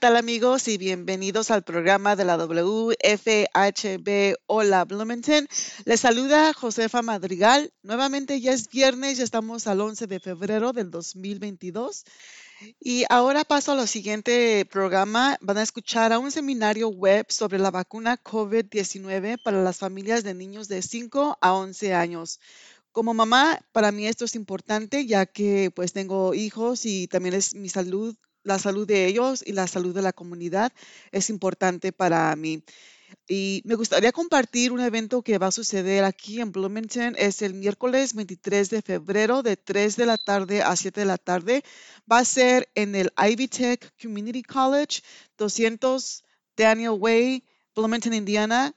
Tal amigos? Y bienvenidos al programa de la WFHB Hola Bloomington. Les saluda Josefa Madrigal. Nuevamente ya es viernes, ya estamos al 11 de febrero del 2022. Y ahora paso a lo siguiente programa. Van a escuchar a un seminario web sobre la vacuna COVID-19 para las familias de niños de 5 a 11 años. Como mamá, para mí esto es importante ya que pues tengo hijos y también es mi salud la salud de ellos y la salud de la comunidad es importante para mí. Y me gustaría compartir un evento que va a suceder aquí en Bloomington. Es el miércoles 23 de febrero de 3 de la tarde a 7 de la tarde. Va a ser en el Ivy Tech Community College, 200 Daniel Way, Bloomington, Indiana.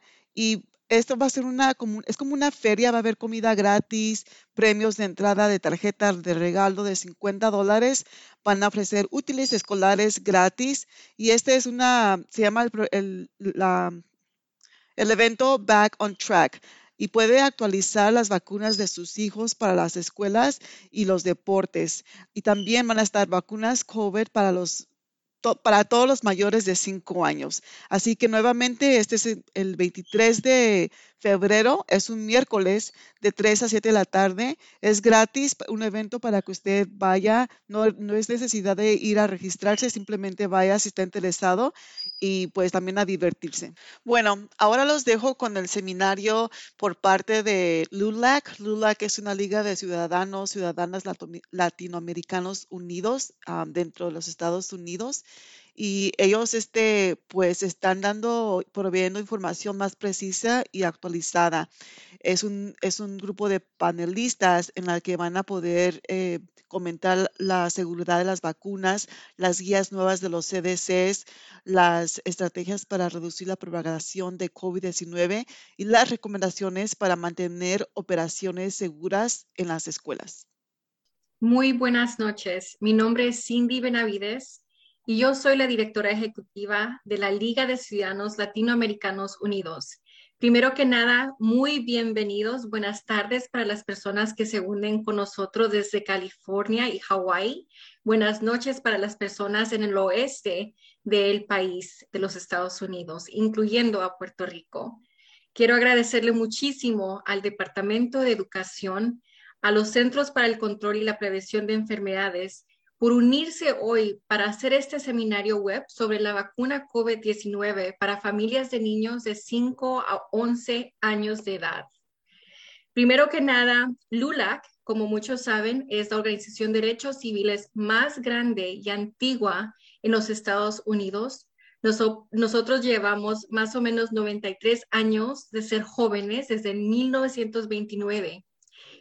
Esto va a ser una, es como una feria, va a haber comida gratis, premios de entrada de tarjeta de regalo de 50 dólares, van a ofrecer útiles escolares gratis y este es una, se llama el, el evento Back on Track y puede actualizar las vacunas de sus hijos para las escuelas y los deportes. Y también van a estar vacunas COVID para los para todos los mayores de 5 años. Así que nuevamente este es el 23 de febrero, es un miércoles de 3 a 7 de la tarde. Es gratis, un evento para que usted vaya. No, no es necesidad de ir a registrarse, simplemente vaya si está interesado y pues también a divertirse. Bueno, ahora los dejo con el seminario por parte de LULAC. LULAC es una liga de ciudadanos, ciudadanas latinoamericanos unidos ah, dentro de los Estados Unidos y ellos este, pues están dando, proveyendo información más precisa y actualizada. Es un, es un grupo de panelistas en la que van a poder eh, comentar la seguridad de las vacunas, las guías nuevas de los CDCs, las estrategias para reducir la propagación de COVID-19 y las recomendaciones para mantener operaciones seguras en las escuelas. Muy buenas noches. Mi nombre es Cindy Benavides y yo soy la directora ejecutiva de la Liga de Ciudadanos Latinoamericanos Unidos. Primero que nada, muy bienvenidos, buenas tardes para las personas que se unen con nosotros desde California y Hawái. Buenas noches para las personas en el oeste del país de los Estados Unidos, incluyendo a Puerto Rico. Quiero agradecerle muchísimo al Departamento de Educación, a los Centros para el Control y la Prevención de Enfermedades, por unirse hoy para hacer este seminario web sobre la vacuna COVID-19 para familias de niños de 5 a 11 años de edad. Primero que nada, LULAC, como muchos saben, es la organización de derechos civiles más grande y antigua en los Estados Unidos. nosotros llevamos más o menos 93 años de ser jóvenes desde 1929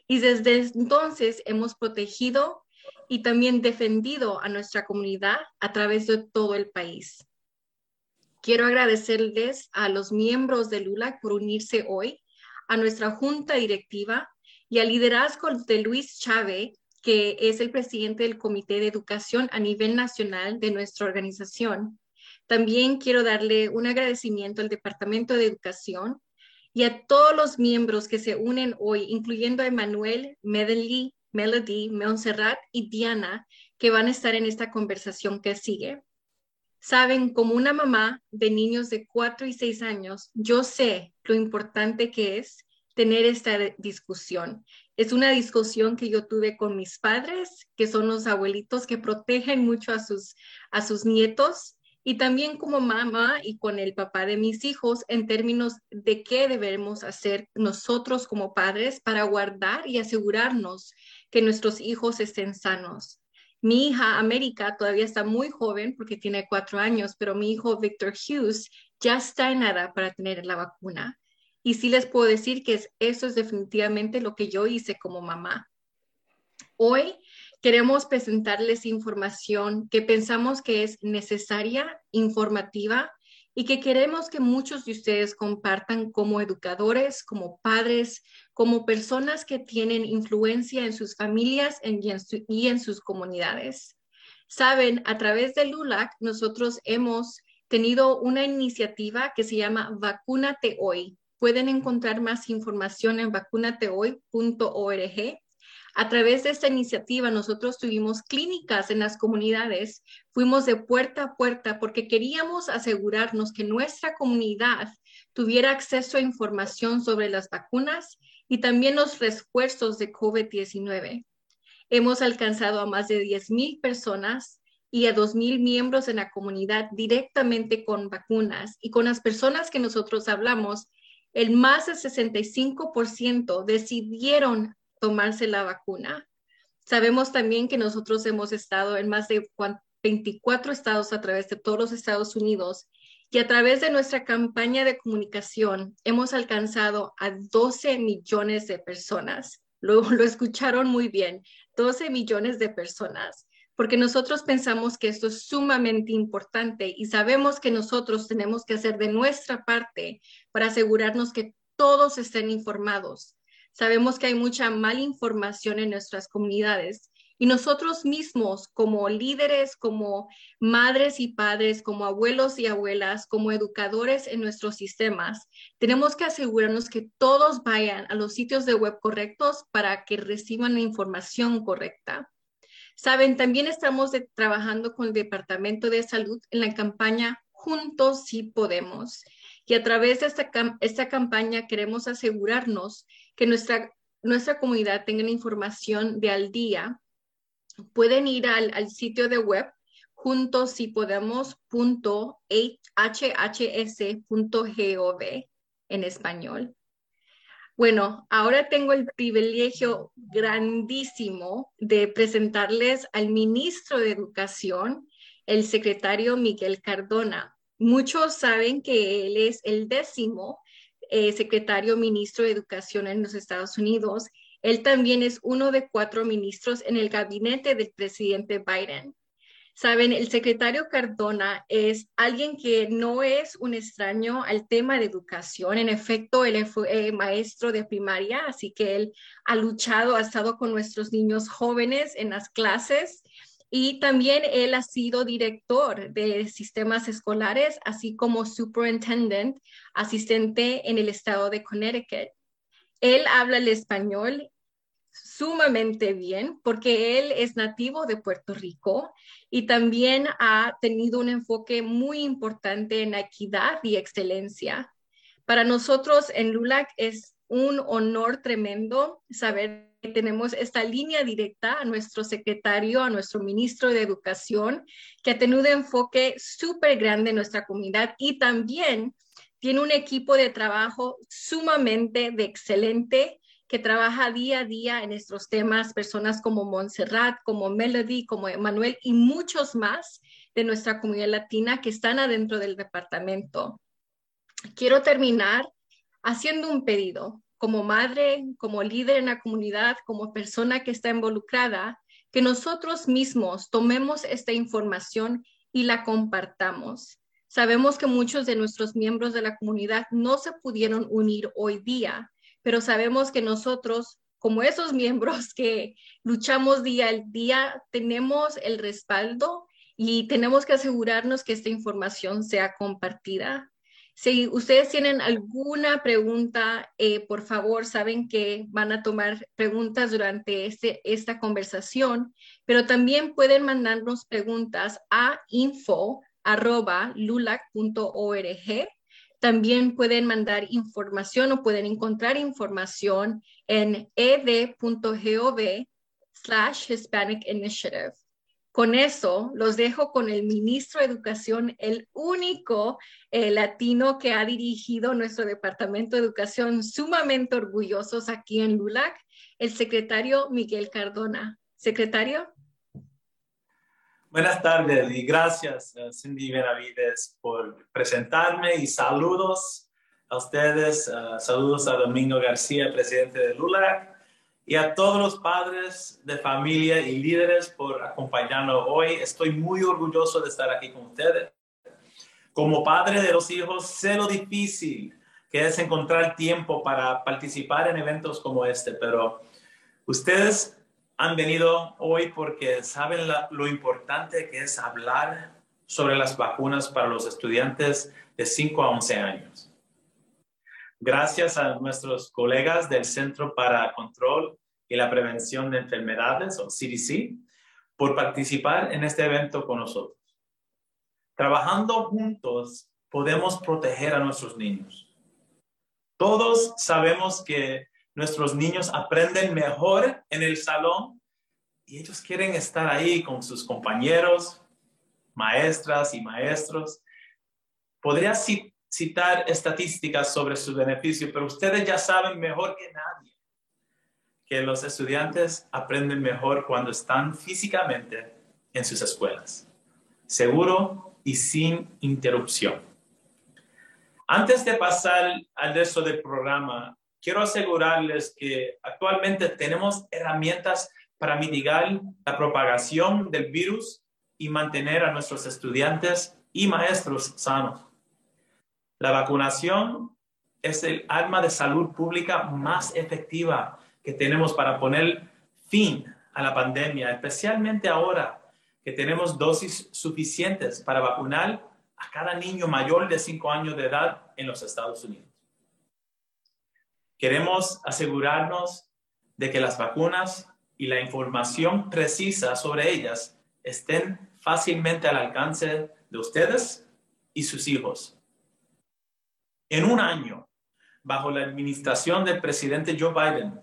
y desde entonces hemos protegido y también defendido a nuestra comunidad a través de todo el país. Quiero agradecerles a los miembros de LULAC por unirse hoy, a nuestra junta directiva y al liderazgo de Luis Chávez, que es el presidente del Comité de Educación a nivel nacional de nuestra organización. También quiero darle un agradecimiento al Departamento de Educación y a todos los miembros que se unen hoy, incluyendo a Emanuel Medellín, Melody, Montserrat y Diana, que van a estar en esta conversación que sigue. Saben, como una mamá de niños de 4 y 6 años, yo sé lo importante que es tener esta discusión. Es una discusión que yo tuve con mis padres, que son los abuelitos que protegen mucho a sus, a sus nietos, y también como mamá y con el papá de mis hijos en términos de qué debemos hacer nosotros como padres para guardar y asegurarnos que nuestros hijos estén sanos. Mi hija América todavía está muy joven porque tiene cuatro años, pero mi hijo Victor Hughes ya está en edad para tener la vacuna. Y sí les puedo decir que eso es definitivamente lo que yo hice como mamá. Hoy queremos presentarles información que pensamos que es necesaria, informativa y que queremos que muchos de ustedes compartan como educadores, como padres, como personas que tienen influencia en sus familias y en, sus comunidades. Saben, a través de LULAC nosotros hemos tenido una iniciativa que se llama Vacúnate Hoy. Pueden encontrar más información en vacunatehoy.org a través de esta iniciativa, nosotros tuvimos clínicas en las comunidades, fuimos de puerta a puerta porque queríamos asegurarnos que nuestra comunidad tuviera acceso a información sobre las vacunas y también los refuerzos de COVID-19. Hemos alcanzado a más de 10,000 personas y a 2,000 miembros en la comunidad directamente con vacunas. Y con las personas que nosotros hablamos, el más del 65% decidieron tomarse la vacuna. Sabemos también que nosotros hemos estado en más de 24 estados a través de todos los Estados Unidos y a través de nuestra campaña de comunicación hemos alcanzado a 12 millones de personas. Lo, lo escucharon muy bien, 12 millones de personas, porque nosotros pensamos que esto es sumamente importante y sabemos que nosotros tenemos que hacer de nuestra parte para asegurarnos que todos estén informados. Sabemos que hay mucha mala información en nuestras comunidades y nosotros mismos como líderes, como madres y padres, como abuelos y abuelas, como educadores en nuestros sistemas, tenemos que asegurarnos que todos vayan a los sitios de web correctos para que reciban la información correcta. Saben, también estamos trabajando con el Departamento de Salud en la campaña Juntos sí podemos. Y a través de esta, esta campaña queremos asegurarnos que nuestra, nuestra comunidad tenga información de al día. Pueden ir al, al sitio de web juntos en español. Bueno, ahora tengo el privilegio grandísimo de presentarles al ministro de Educación, el secretario Miguel Cardona. Muchos saben que él es el décimo eh, secretario ministro de Educación en los Estados Unidos. Él también es uno de cuatro ministros en el gabinete del presidente Biden. Saben, el secretario Cardona es alguien que no es un extraño al tema de educación. En efecto, él fue eh, maestro de primaria, así que él ha luchado, ha estado con nuestros niños jóvenes en las clases y también él ha sido director de sistemas escolares, así como superintendent, asistente en el estado de Connecticut. Él habla el español sumamente bien porque él es nativo de Puerto Rico y también ha tenido un enfoque muy importante en equidad y excelencia. Para nosotros en LULAC es un honor tremendo saber tenemos esta línea directa a nuestro secretario, a nuestro ministro de Educación, que ha tenido un enfoque súper grande en nuestra comunidad y también tiene un equipo de trabajo sumamente de excelente que trabaja día a día en estos temas, personas como Montserrat, como Melody, como Emanuel y muchos más de nuestra comunidad latina que están adentro del departamento. Quiero terminar haciendo un pedido como madre, como líder en la comunidad, como persona que está involucrada, que nosotros mismos tomemos esta información y la compartamos. Sabemos que muchos de nuestros miembros de la comunidad no se pudieron unir hoy día, pero sabemos que nosotros, como esos miembros que luchamos día al día, tenemos el respaldo y tenemos que asegurarnos que esta información sea compartida. Si ustedes tienen alguna pregunta, eh, por favor, saben que van a tomar preguntas durante este, esta conversación, pero también pueden mandarnos preguntas a info.lulac.org. También pueden mandar información o pueden encontrar información en ed.gov slash Hispanic Initiative. Con eso, los dejo con el ministro de Educación, el único eh, latino que ha dirigido nuestro Departamento de Educación, sumamente orgullosos aquí en LULAC, el secretario Miguel Cardona. Secretario. Buenas tardes y gracias, eh, Cindy Benavides, por presentarme y saludos a ustedes. Eh, saludos a Domingo García, presidente de LULAC y a todos los padres de familia y líderes por acompañarnos hoy. Estoy muy orgulloso de estar aquí con ustedes. Como padre de los hijos, sé lo difícil que es encontrar tiempo para participar en eventos como este, pero ustedes han venido hoy porque saben lo importante que es hablar sobre las vacunas para los estudiantes de 5 a 11 años. Gracias a nuestros colegas del Centro para Control y la Prevención de Enfermedades, o CDC, por participar en este evento con nosotros. Trabajando juntos podemos proteger a nuestros niños. Todos sabemos que nuestros niños aprenden mejor en el salón y ellos quieren estar ahí con sus compañeros, maestras y maestros. Podría citar estadísticas sobre su beneficio, pero ustedes ya saben mejor que nadie que los estudiantes aprenden mejor cuando están físicamente en sus escuelas, seguro y sin interrupción. Antes de pasar al resto del programa, quiero asegurarles que actualmente tenemos herramientas para mitigar la propagación del virus y mantener a nuestros estudiantes y maestros sanos. La vacunación es el arma de salud pública más efectiva que tenemos para poner fin a la pandemia, especialmente ahora que tenemos dosis suficientes para vacunar a cada niño mayor de 5 años de edad en los Estados Unidos. Queremos asegurarnos de que las vacunas y la información precisa sobre ellas estén fácilmente al alcance de ustedes y sus hijos. En un año, bajo la administración del presidente Joe Biden,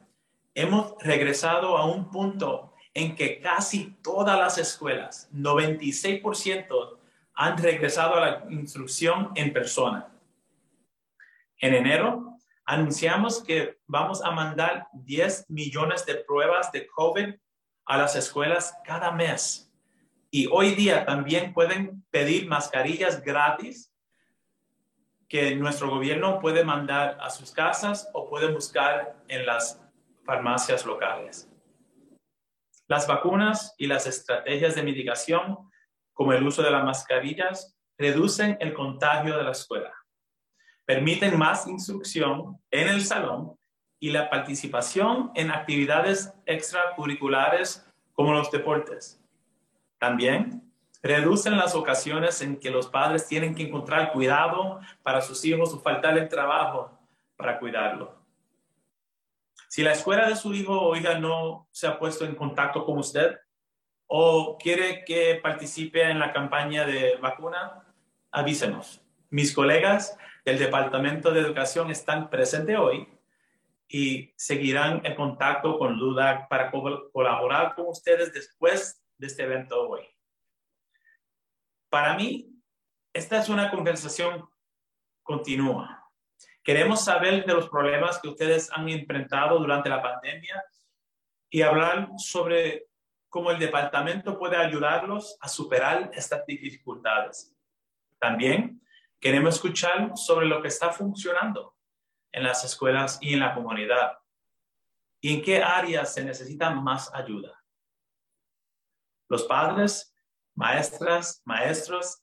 hemos regresado a un punto en que casi todas las escuelas, 96%, han regresado a la instrucción en persona. En enero, anunciamos que vamos a mandar 10 millones de pruebas de COVID a las escuelas cada mes. Y hoy día también pueden pedir mascarillas gratis que nuestro gobierno puede mandar a sus casas o puede buscar en las farmacias locales. Las vacunas y las estrategias de mitigación, como el uso de las mascarillas, reducen el contagio de la escuela, permiten más instrucción en el salón y la participación en actividades extracurriculares como los deportes. También reducen las ocasiones en que los padres tienen que encontrar cuidado para sus hijos o faltar el trabajo para cuidarlo. Si la escuela de su hijo o hija no se ha puesto en contacto con usted o quiere que participe en la campaña de vacuna, avísenos. Mis colegas del Departamento de Educación están presentes hoy y seguirán en contacto con LUDAC para colaborar con ustedes después de este evento hoy. Para mí, esta es una conversación continua. Queremos saber de los problemas que ustedes han enfrentado durante la pandemia y hablar sobre cómo el departamento puede ayudarlos a superar estas dificultades. También queremos escuchar sobre lo que está funcionando en las escuelas y en la comunidad y en qué áreas se necesita más ayuda. Los padres maestras, maestros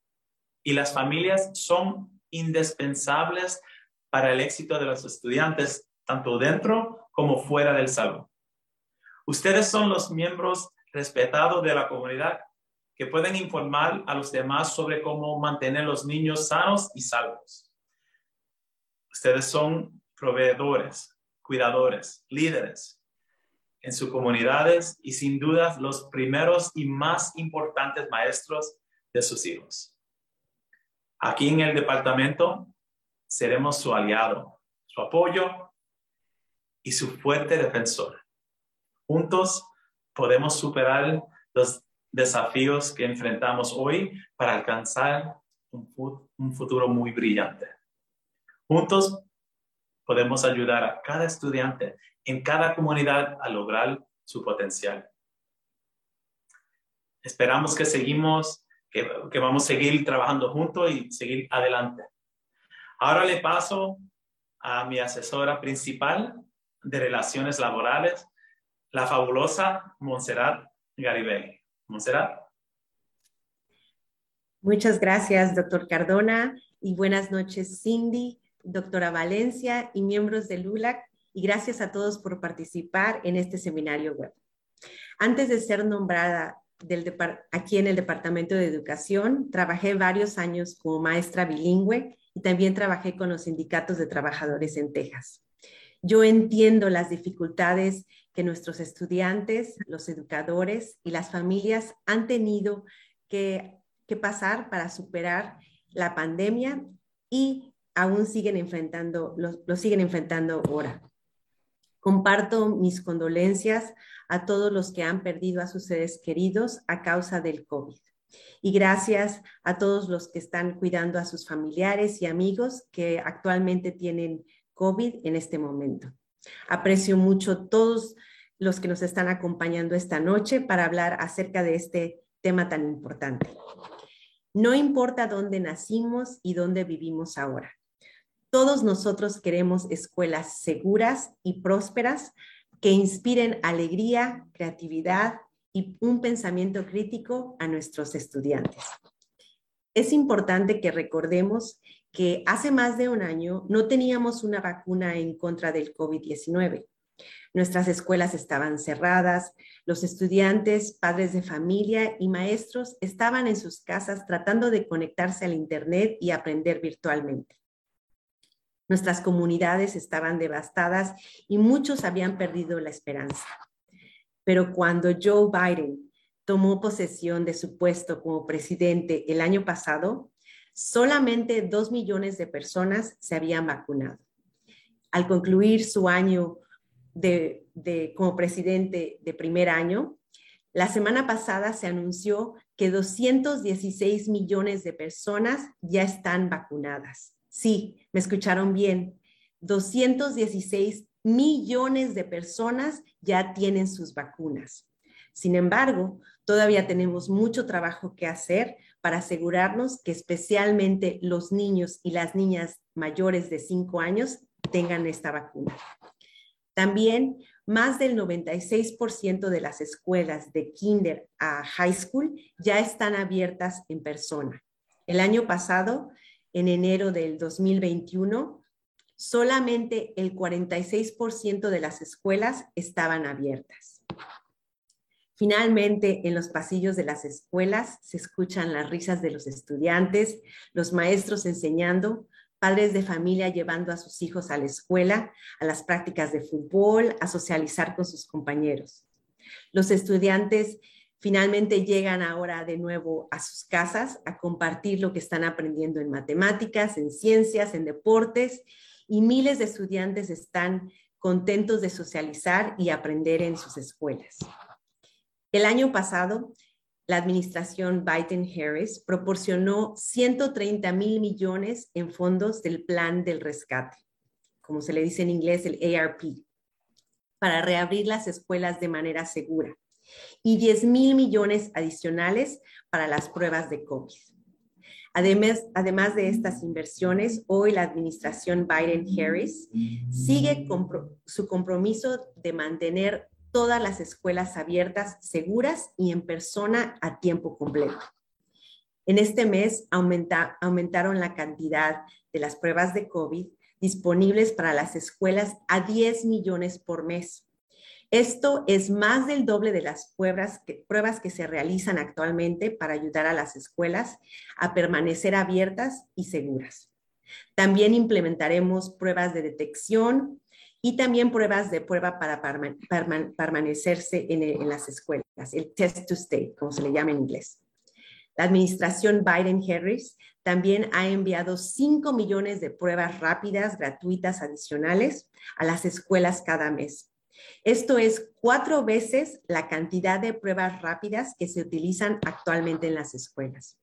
y las familias son indispensables para el éxito de los estudiantes, tanto dentro como fuera del salón. Ustedes son los miembros respetados de la comunidad que pueden informar a los demás sobre cómo mantener los niños sanos y salvos. Ustedes son proveedores, cuidadores, líderes, en sus comunidades y sin duda los primeros y más importantes maestros de sus hijos. Aquí en el departamento seremos su aliado, su apoyo y su fuerte defensor. Juntos podemos superar los desafíos que enfrentamos hoy para alcanzar un, futuro muy brillante. Juntos podemos ayudar a cada estudiante en cada comunidad a lograr su potencial. Esperamos que seguimos, que, vamos a seguir trabajando juntos y seguir adelante. Ahora le paso a mi asesora principal de relaciones laborales, la fabulosa Montserrat Garibelli. Montserrat. Muchas gracias, doctor Cardona, y buenas noches, Cindy, doctora Valencia y miembros del LULAC, y gracias a todos por participar en este seminario web. Antes de ser nombrada aquí en el Departamento de Educación, trabajé varios años como maestra bilingüe y también trabajé con los sindicatos de trabajadores en Texas. Yo entiendo las dificultades que nuestros estudiantes, los educadores y las familias han tenido que, pasar para superar la pandemia y aún siguen enfrentando, lo, siguen enfrentando ahora. Comparto mis condolencias a todos los que han perdido a sus seres queridos a causa del COVID. Y gracias a todos los que están cuidando a sus familiares y amigos que actualmente tienen COVID en este momento. Aprecio mucho todos los que nos están acompañando esta noche para hablar acerca de este tema tan importante. No importa dónde nacimos y dónde vivimos ahora. Todos nosotros queremos escuelas seguras y prósperas que inspiren alegría, creatividad y un pensamiento crítico a nuestros estudiantes. Es importante que recordemos que hace más de un año no teníamos una vacuna en contra del COVID-19. Nuestras escuelas estaban cerradas, los estudiantes, padres de familia y maestros estaban en sus casas tratando de conectarse al Internet y aprender virtualmente. Nuestras comunidades estaban devastadas y muchos habían perdido la esperanza. Pero cuando Joe Biden tomó posesión de su puesto como presidente el año pasado, solamente dos millones de personas se habían vacunado. Al concluir su año de, como presidente de primer año, la semana pasada se anunció que 216 millones de personas ya están vacunadas. Sí, me escucharon bien. 216 millones de personas ya tienen sus vacunas. Sin embargo, todavía tenemos mucho trabajo que hacer para asegurarnos que especialmente los niños y las niñas mayores de 5 años tengan esta vacuna. También más del 96% de las escuelas de kinder a high school ya están abiertas en persona. El año pasado, en enero del 2021, solamente el 46% de las escuelas estaban abiertas. Finalmente, en los pasillos de las escuelas se escuchan las risas de los estudiantes, los maestros enseñando, padres de familia llevando a sus hijos a la escuela, a las prácticas de fútbol, a socializar con sus compañeros. Los estudiantes finalmente llegan ahora de nuevo a sus casas a compartir lo que están aprendiendo en matemáticas, en ciencias, en deportes, y miles de estudiantes están contentos de socializar y aprender en sus escuelas. El año pasado, la administración Biden-Harris proporcionó 130 mil millones en fondos del plan del rescate, como se le dice en inglés, el ARP, para reabrir las escuelas de manera segura y 10 mil millones adicionales para las pruebas de COVID. Además, además de estas inversiones, hoy la administración Biden-Harris sigue su compromiso de mantener todas las escuelas abiertas, seguras y en persona a tiempo completo. En este mes aumentaron la cantidad de las pruebas de COVID disponibles para las escuelas a 10 millones por mes. Esto es más del doble de las pruebas que, pruebas que se realizan actualmente para ayudar a las escuelas a permanecer abiertas y seguras. También implementaremos pruebas de detección y también pruebas de prueba para permanecerse en, las escuelas, el test to stay, como se le llama en inglés. La administración Biden-Harris también ha enviado 5 millones de pruebas rápidas gratuitas adicionales a las escuelas cada mes. Esto es cuatro veces la cantidad de pruebas rápidas que se utilizan actualmente en las escuelas,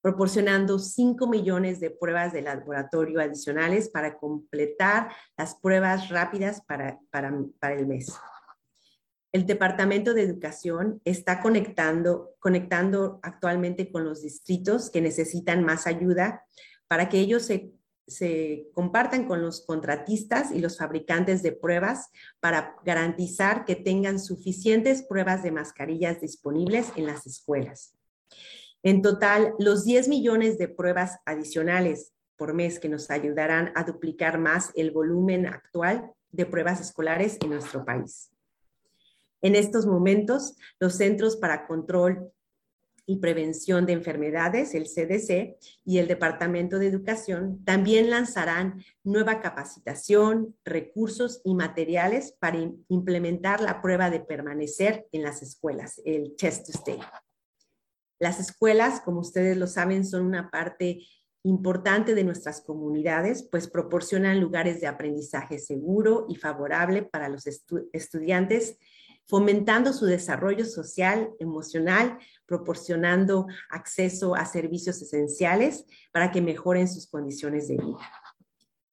proporcionando 5 millones de pruebas de laboratorio adicionales para completar las pruebas rápidas para, para el mes. El Departamento de Educación está conectando, conectando actualmente con los distritos que necesitan más ayuda para que ellos se, se compartan con los contratistas y los fabricantes de pruebas para garantizar que tengan suficientes pruebas de mascarillas disponibles en las escuelas. En total, los 10 millones de pruebas adicionales por mes que nos ayudarán a duplicar más el volumen actual de pruebas escolares en nuestro país. En estos momentos, los Centros para Control y Prevención de Enfermedades, el CDC, y el Departamento de Educación también lanzarán nueva capacitación, recursos y materiales para implementar la prueba de permanecer en las escuelas, el Test to Stay. Las escuelas, como ustedes lo saben, son una parte importante de nuestras comunidades, pues proporcionan lugares de aprendizaje seguro y favorable para los estudiantes fomentando su desarrollo social, emocional, proporcionando acceso a servicios esenciales para que mejoren sus condiciones de vida.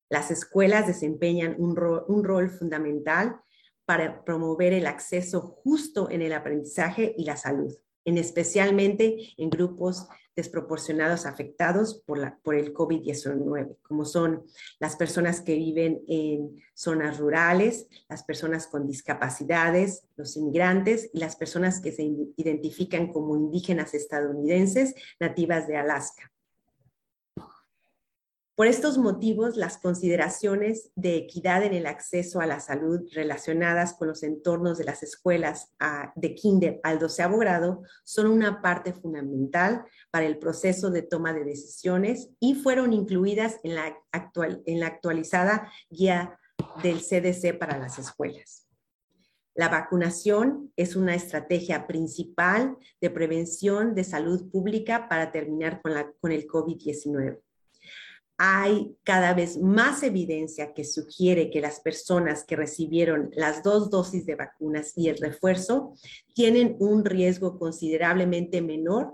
Las escuelas desempeñan un rol, fundamental para promover el acceso justo en el aprendizaje y la salud, en especialmente en grupos desproporcionados afectados por, la, por el COVID-19, como son las personas que viven en zonas rurales, las personas con discapacidades, los inmigrantes y las personas que se identifican como indígenas estadounidenses nativas de Alaska. Por estos motivos, las consideraciones de equidad en el acceso a la salud relacionadas con los entornos de las escuelas de kinder al doceavo grado son una parte fundamental para el proceso de toma de decisiones y fueron incluidas en la, actual, en la actualizada guía del CDC para las escuelas. La vacunación es una estrategia principal de prevención de salud pública para terminar con, la, con el COVID-19 hay cada vez más evidencia que sugiere que las personas que recibieron las dos dosis de vacunas y el refuerzo tienen un riesgo considerablemente menor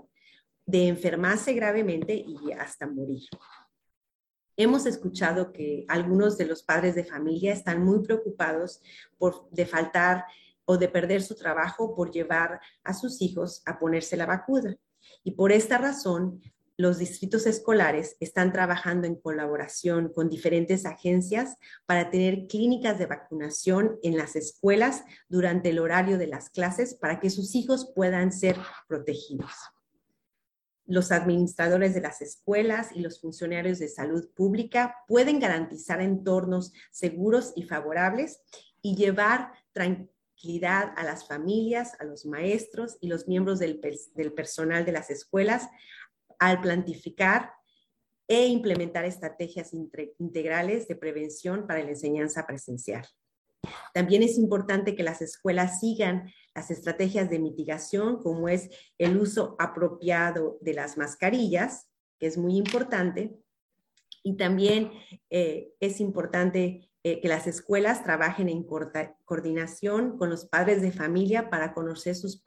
de enfermarse gravemente y hasta morir. Hemos escuchado que algunos de los padres de familia están muy preocupados por de faltar o de perder su trabajo por llevar a sus hijos a ponerse la vacuna. Y por esta razón, los distritos escolares están trabajando en colaboración con diferentes agencias para tener clínicas de vacunación en las escuelas durante el horario de las clases para que sus hijos puedan ser protegidos. Los administradores de las escuelas y los funcionarios de salud pública pueden garantizar entornos seguros y favorables y llevar tranquilidad a las familias, a los maestros y los miembros del, personal de las escuelas al plantificar e implementar estrategias integrales de prevención para la enseñanza presencial. También es importante que las escuelas sigan las estrategias de mitigación, como es el uso apropiado de las mascarillas, que es muy importante. Y también eh, es importante eh, que las escuelas trabajen en coordinación con los padres de familia para conocer sus,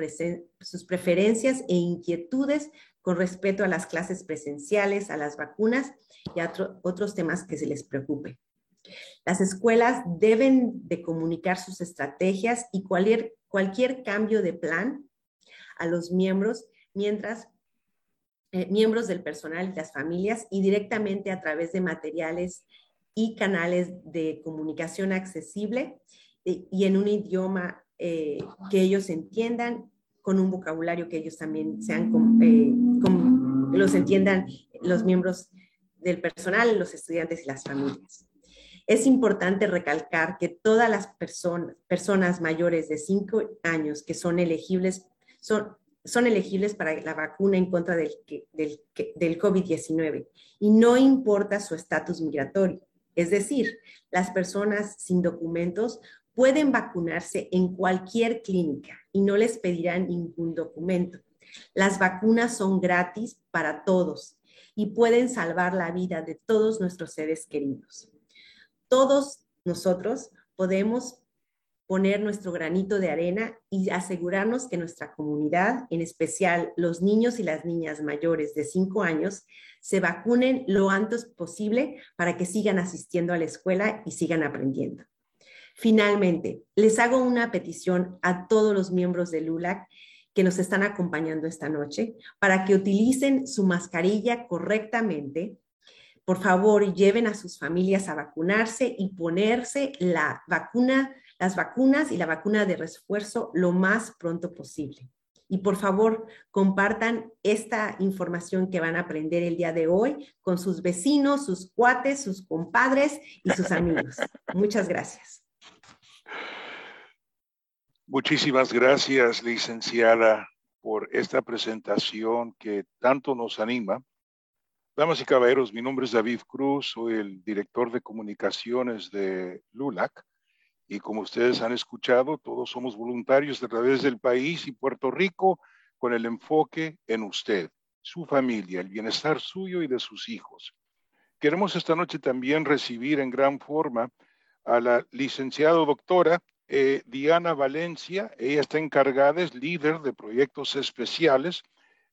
sus preferencias e inquietudes con respecto a las clases presenciales, a las vacunas y a otros temas que se les preocupe. Las escuelas deben de comunicar sus estrategias y cualquier, cualquier cambio de plan a los miembros, mientras eh, miembros del personal y las familias y directamente a través de materiales y canales de comunicación accesible y, y en un idioma eh, que ellos entiendan con un vocabulario que ellos también sean, eh, los entiendan los miembros del personal, los estudiantes y las familias. Es importante recalcar que todas las personas, personas mayores de 5 años que son elegibles son, son elegibles para la vacuna en contra del, del, del COVID-19 y no importa su estatus migratorio. Es decir, las personas sin documentos pueden vacunarse en cualquier clínica y no les pedirán ningún documento. Las vacunas son gratis para todos y pueden salvar la vida de todos nuestros seres queridos. Todos nosotros podemos poner nuestro granito de arena y asegurarnos que nuestra comunidad, en especial los niños y las niñas mayores de 5 años, se vacunen lo antes posible para que sigan asistiendo a la escuela y sigan aprendiendo. Finalmente, les hago una petición a todos los miembros del LULAC que nos están acompañando esta noche para que utilicen su mascarilla correctamente. Por favor, lleven a sus familias a vacunarse y ponerse la vacuna las vacunas y la vacuna de refuerzo lo más pronto posible. Y por favor, compartan esta información que van a aprender el día de hoy con sus vecinos, sus cuates, sus compadres y sus amigos. Muchas gracias. Muchísimas gracias, licenciada, por esta presentación que tanto nos anima. Damas y caballeros, mi nombre es David Cruz, soy el director de comunicaciones de LULAC y como ustedes han escuchado, todos somos voluntarios a través del país y Puerto Rico con el enfoque en usted, su familia, el bienestar suyo y de sus hijos. Queremos esta noche también recibir en gran forma a la licenciada doctora eh, Diana Valencia. Ella está encargada, es líder de proyectos especiales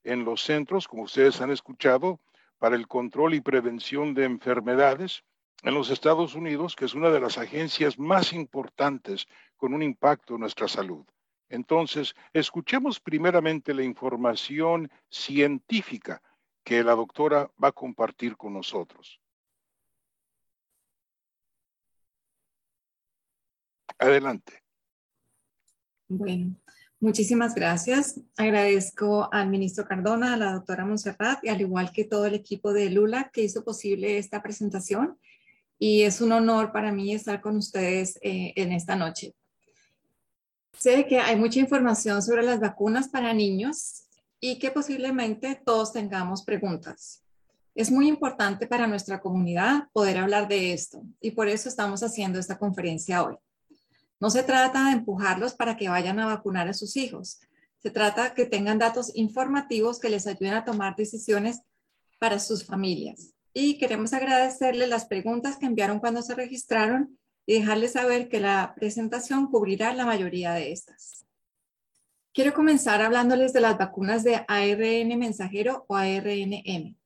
en los centros, como ustedes han escuchado, para el control y prevención de enfermedades en los Estados Unidos, que es una de las agencias más importantes con un impacto en nuestra salud. Entonces, escuchemos primeramente la información científica que la doctora va a compartir con nosotros. Adelante. Bueno, muchísimas gracias. Agradezco al ministro Cardona, a la doctora Monserrat y al igual que todo el equipo de Lula que hizo posible esta presentación y es un honor para mí estar con ustedes eh, en esta noche. Sé que hay mucha información sobre las vacunas para niños y que posiblemente todos tengamos preguntas. Es muy importante para nuestra comunidad poder hablar de esto y por eso estamos haciendo esta conferencia hoy. No se trata de empujarlos para que vayan a vacunar a sus hijos. Se trata que tengan datos informativos que les ayuden a tomar decisiones para sus familias y queremos agradecerles las preguntas que enviaron cuando se registraron y dejarles saber que la presentación cubrirá la mayoría de estas. Quiero comenzar hablándoles de las vacunas de ARN mensajero o ARNM.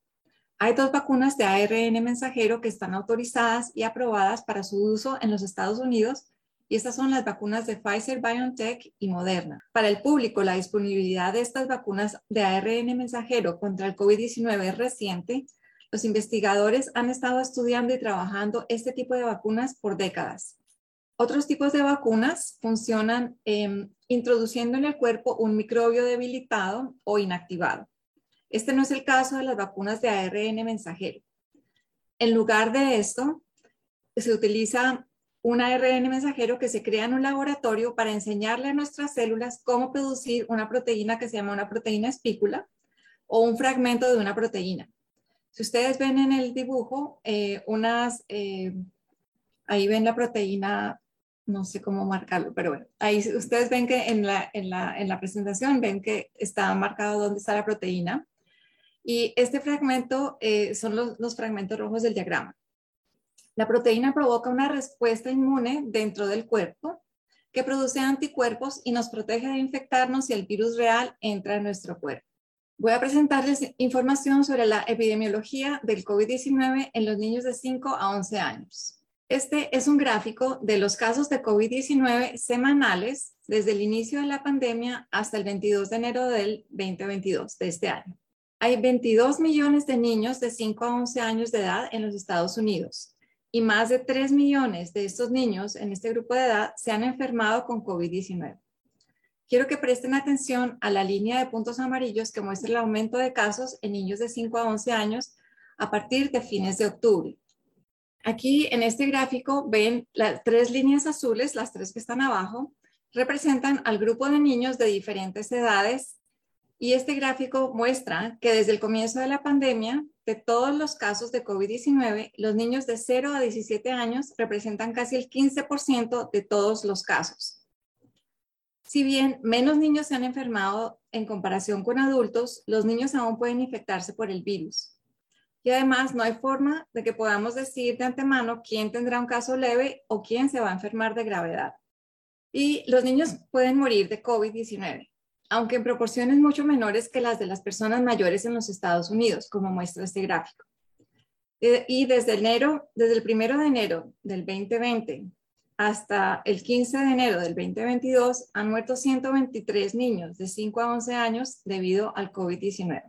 Hay dos vacunas de ARN mensajero que están autorizadas y aprobadas para su uso en los Estados Unidos y estas son las vacunas de Pfizer, BioNTech y Moderna. Para el público, la disponibilidad de estas vacunas de ARN mensajero contra el COVID-19 es reciente los investigadores han estado estudiando y trabajando este tipo de vacunas por décadas. Otros tipos de vacunas funcionan em, introduciendo en el cuerpo un microbio debilitado o inactivado. Este no es el caso de las vacunas de ARN mensajero. En lugar de esto, se utiliza un ARN mensajero que se crea en un laboratorio para enseñarle a nuestras células cómo producir una proteína que se llama una proteína espícula o un fragmento de una proteína. Si ustedes ven en el dibujo, eh, unas, eh, ahí ven la proteína, no sé cómo marcarlo, pero bueno, ahí ustedes ven que en la, en la, en la presentación ven que está marcado dónde está la proteína. Y este fragmento eh, son los, los fragmentos rojos del diagrama. La proteína provoca una respuesta inmune dentro del cuerpo que produce anticuerpos y nos protege de infectarnos si el virus real entra en nuestro cuerpo. Voy a presentarles información sobre la epidemiología del COVID-19 en los niños de 5 a 11 años. Este es un gráfico de los casos de COVID-19 semanales desde el inicio de la pandemia hasta el 22 de enero del 2022, de este año. Hay 22 millones de niños de 5 a 11 años de edad en los Estados Unidos y más de 3 millones de estos niños en este grupo de edad se han enfermado con COVID-19 quiero que presten atención a la línea de puntos amarillos que muestra el aumento de casos en niños de 5 a 11 años a partir de fines de octubre. Aquí en este gráfico ven las tres líneas azules, las tres que están abajo, representan al grupo de niños de diferentes edades y este gráfico muestra que desde el comienzo de la pandemia, de todos los casos de COVID-19, los niños de 0 a 17 años representan casi el 15% de todos los casos. Si bien menos niños se han enfermado en comparación con adultos, los niños aún pueden infectarse por el virus. Y además no hay forma de que podamos decir de antemano quién tendrá un caso leve o quién se va a enfermar de gravedad. Y los niños pueden morir de COVID-19, aunque en proporciones mucho menores que las de las personas mayores en los Estados Unidos, como muestra este gráfico. Eh, y desde el primero de enero del 2020 hasta el 15 de enero del 2022 han muerto 123 niños de 5 a 11 años debido al COVID-19.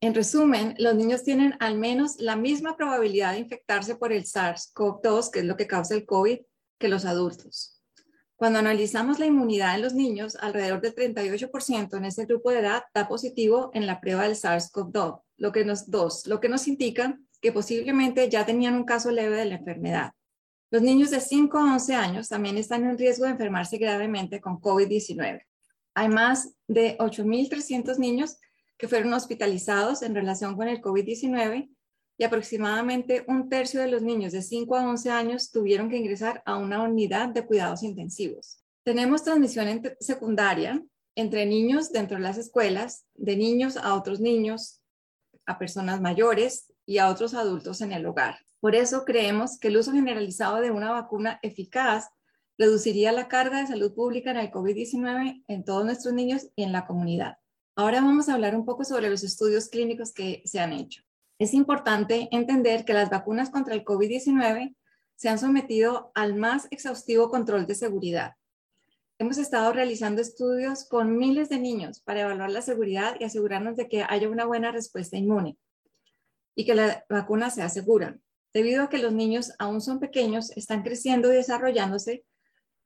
En resumen, los niños tienen al menos la misma probabilidad de infectarse por el SARS-CoV-2, que es lo que causa el COVID, que los adultos. Cuando analizamos la inmunidad en los niños, alrededor del 38% en ese grupo de edad da positivo en la prueba del SARS-CoV-2, lo que nos, lo que nos indica que posiblemente ya tenían un caso leve de la enfermedad. Los niños de 5 a 11 años también están en riesgo de enfermarse gravemente con COVID-19. Hay más de 8.300 niños que fueron hospitalizados en relación con el COVID-19 y aproximadamente un tercio de los niños de 5 a 11 años tuvieron que ingresar a una unidad de cuidados intensivos. Tenemos transmisión secundaria entre niños dentro de las escuelas, de niños a otros niños, a personas mayores y a otros adultos en el hogar. Por eso creemos que el uso generalizado de una vacuna eficaz reduciría la carga de salud pública en el COVID-19 en todos nuestros niños y en la comunidad. Ahora vamos a hablar un poco sobre los estudios clínicos que se han hecho. Es importante entender que las vacunas contra el COVID-19 se han sometido al más exhaustivo control de seguridad. Hemos estado realizando estudios con miles de niños para evaluar la seguridad y asegurarnos de que haya una buena respuesta inmune y que la vacuna sea segura. Debido a que los niños aún son pequeños, están creciendo y desarrollándose,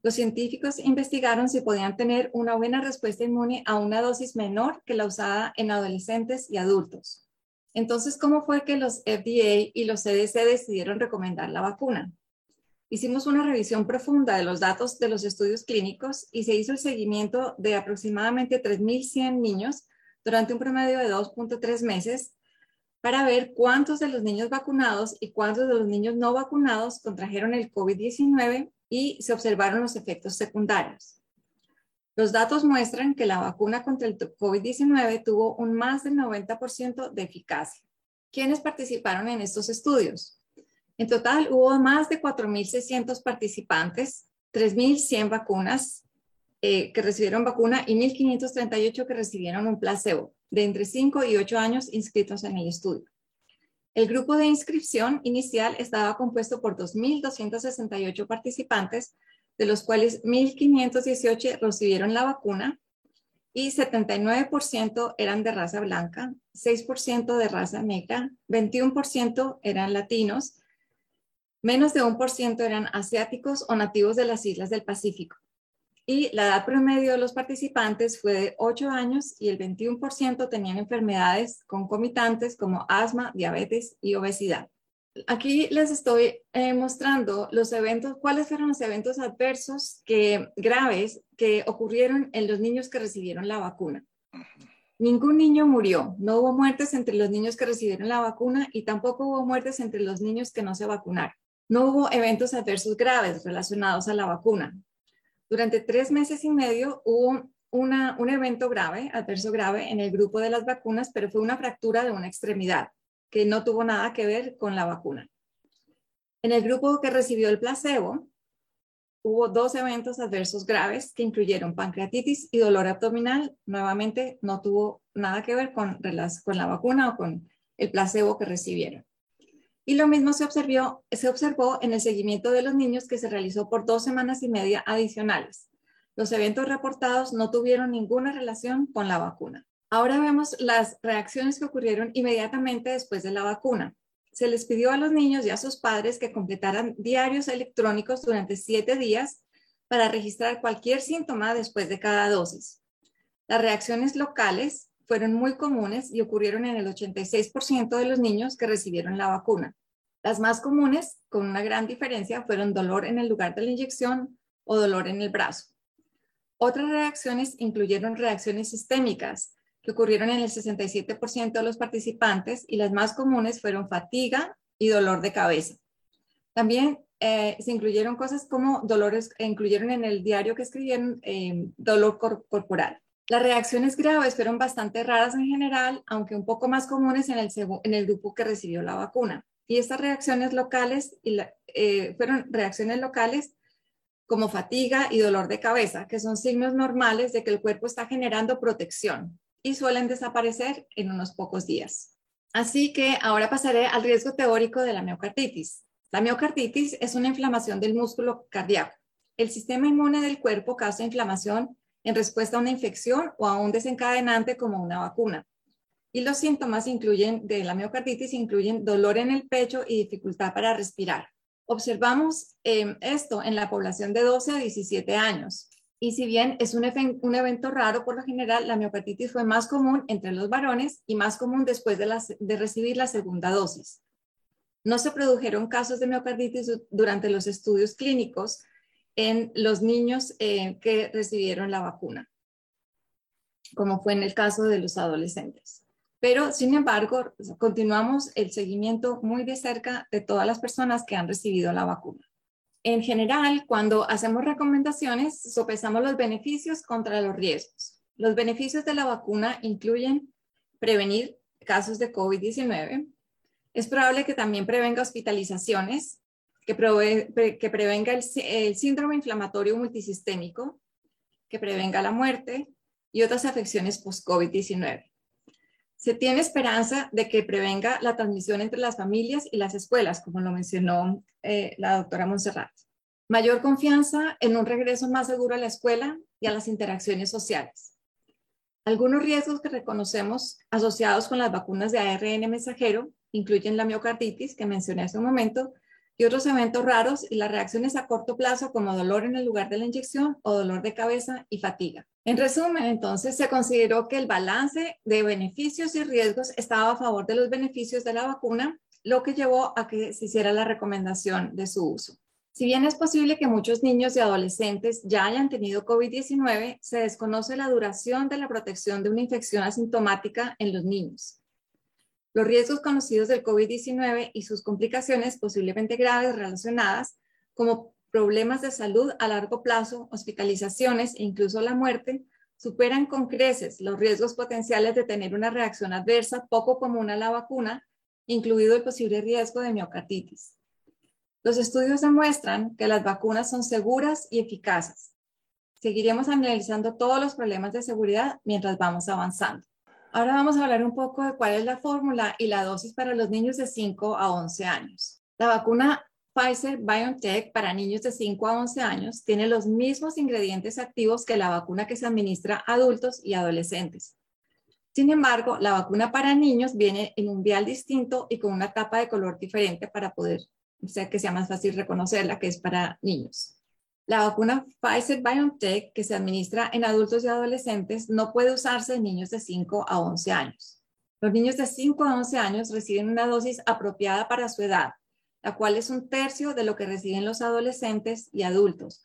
los científicos investigaron si podían tener una buena respuesta inmune a una dosis menor que la usada en adolescentes y adultos. Entonces, ¿cómo fue que los FDA y los CDC decidieron recomendar la vacuna? Hicimos una revisión profunda de los datos de los estudios clínicos y se hizo el seguimiento de aproximadamente 3.100 niños durante un promedio de 2.3 meses para ver cuántos de los niños vacunados y cuántos de los niños no vacunados contrajeron el COVID-19 y se observaron los efectos secundarios. Los datos muestran que la vacuna contra el COVID-19 tuvo un más del 90% de eficacia. ¿Quiénes participaron en estos estudios? En total hubo más de 4.600 participantes, 3.100 vacunas eh, que recibieron vacuna y 1.538 que recibieron un placebo, de entre 5 y 8 años inscritos en el estudio. El grupo de inscripción inicial estaba compuesto por 2.268 participantes, de los cuales 1.518 recibieron la vacuna y 79% eran de raza blanca, 6% de raza negra, 21% eran latinos, menos de un por ciento eran asiáticos o nativos de las islas del Pacífico y la edad promedio de los participantes fue de 8 años y el 21% tenían enfermedades concomitantes como asma, diabetes y obesidad. Aquí les estoy eh, mostrando los eventos, cuáles fueron los eventos adversos que, graves que ocurrieron en los niños que recibieron la vacuna. Ningún niño murió, no hubo muertes entre los niños que recibieron la vacuna y tampoco hubo muertes entre los niños que no se vacunaron. No hubo eventos adversos graves relacionados a la vacuna. Durante tres meses y medio hubo un evento grave, adverso grave, en el grupo de las vacunas, pero fue una fractura de una extremidad que no tuvo nada que ver con la vacuna. En el grupo que recibió el placebo, hubo dos eventos adversos graves que incluyeron pancreatitis y dolor abdominal. Nuevamente, no tuvo nada que ver con, la vacuna o con el placebo que recibieron. Y lo mismo se observó en el seguimiento de los niños que se realizó por dos semanas y media adicionales. Los eventos reportados no tuvieron ninguna relación con la vacuna. Ahora vemos las reacciones que ocurrieron inmediatamente después de la vacuna. Se les pidió a los niños y a sus padres que completaran diarios electrónicos durante siete días para registrar cualquier síntoma después de cada dosis. Las reacciones locales fueron muy comunes y ocurrieron en el 86% de los niños que recibieron la vacuna. Las más comunes, con una gran diferencia, fueron dolor en el lugar de la inyección o dolor en el brazo. Otras reacciones incluyeron reacciones sistémicas, que ocurrieron en el 67% de los participantes y las más comunes fueron fatiga y dolor de cabeza. También eh, se incluyeron cosas como dolores, incluyeron en el diario que escribieron eh, dolor corporal. Las reacciones graves fueron bastante raras en general, aunque un poco más comunes en el, en el grupo que recibió la vacuna. Y estas reacciones locales y eh, fueron reacciones locales como fatiga y dolor de cabeza, que son signos normales de que el cuerpo está generando protección y suelen desaparecer en unos pocos días. Así que ahora pasaré al riesgo teórico de la miocarditis. La miocarditis es una inflamación del músculo cardíaco. El sistema inmune del cuerpo causa inflamación en respuesta a una infección o a un desencadenante como una vacuna. Y los síntomas incluyen, de la miocarditis incluyen dolor en el pecho y dificultad para respirar. Observamos em, esto en la población de 12 a 17 años. Y si bien es un, evento raro, por lo general la miocarditis fue más común entre los varones y más común después de, de recibir la segunda dosis. No se produjeron casos de miocarditis durante los estudios clínicos en los niños eh, que recibieron la vacuna, como fue en el caso de los adolescentes. Pero, sin embargo, continuamos el seguimiento muy de cerca de todas las personas que han recibido la vacuna. En general, cuando hacemos recomendaciones, sopesamos los beneficios contra los riesgos. Los beneficios de la vacuna incluyen prevenir casos de COVID-19. Es probable que también prevenga hospitalizaciones, que, prevenga el síndrome inflamatorio multisistémico, que prevenga la muerte y otras afecciones post-COVID-19 se tiene esperanza de que prevenga la transmisión entre las familias y las escuelas, como lo mencionó eh, la doctora Montserrat. Mayor confianza en un regreso más seguro a la escuela y a las interacciones sociales. Algunos riesgos que reconocemos asociados con las vacunas de ARN mensajero incluyen la miocarditis, que mencioné hace un momento, y otros eventos raros y las reacciones a corto plazo como dolor en el lugar de la inyección o dolor de cabeza y fatiga. En resumen, entonces, se consideró que el balance de beneficios y riesgos estaba a favor de los beneficios de la vacuna, lo que llevó a que se hiciera la recomendación de su uso. Si bien es posible que muchos niños y adolescentes ya hayan tenido COVID-19, se desconoce la duración de la protección de una infección asintomática en los niños. Los riesgos conocidos del COVID-19 y sus complicaciones posiblemente graves relacionadas, como problemas de salud a largo plazo, hospitalizaciones e incluso la muerte, superan con creces los riesgos potenciales de tener una reacción adversa poco común a la vacuna, incluido el posible riesgo de miocarditis. Los estudios demuestran que las vacunas son seguras y eficaces. Seguiremos analizando todos los problemas de seguridad mientras vamos avanzando. Ahora vamos a hablar un poco de cuál es la fórmula y la dosis para los niños de 5 a 11 años. La vacuna Pfizer BioNTech para niños de 5 a 11 años tiene los mismos ingredientes activos que la vacuna que se administra a adultos y adolescentes. Sin embargo, la vacuna para niños viene en un vial distinto y con una tapa de color diferente para poder, o sea, que sea más fácil reconocerla, que es para niños. La vacuna Pfizer BioNTech, que se administra en adultos y adolescentes, no puede usarse en niños de 5 a 11 años. Los niños de 5 a 11 años reciben una dosis apropiada para su edad, la cual es un tercio de lo que reciben los adolescentes y adultos.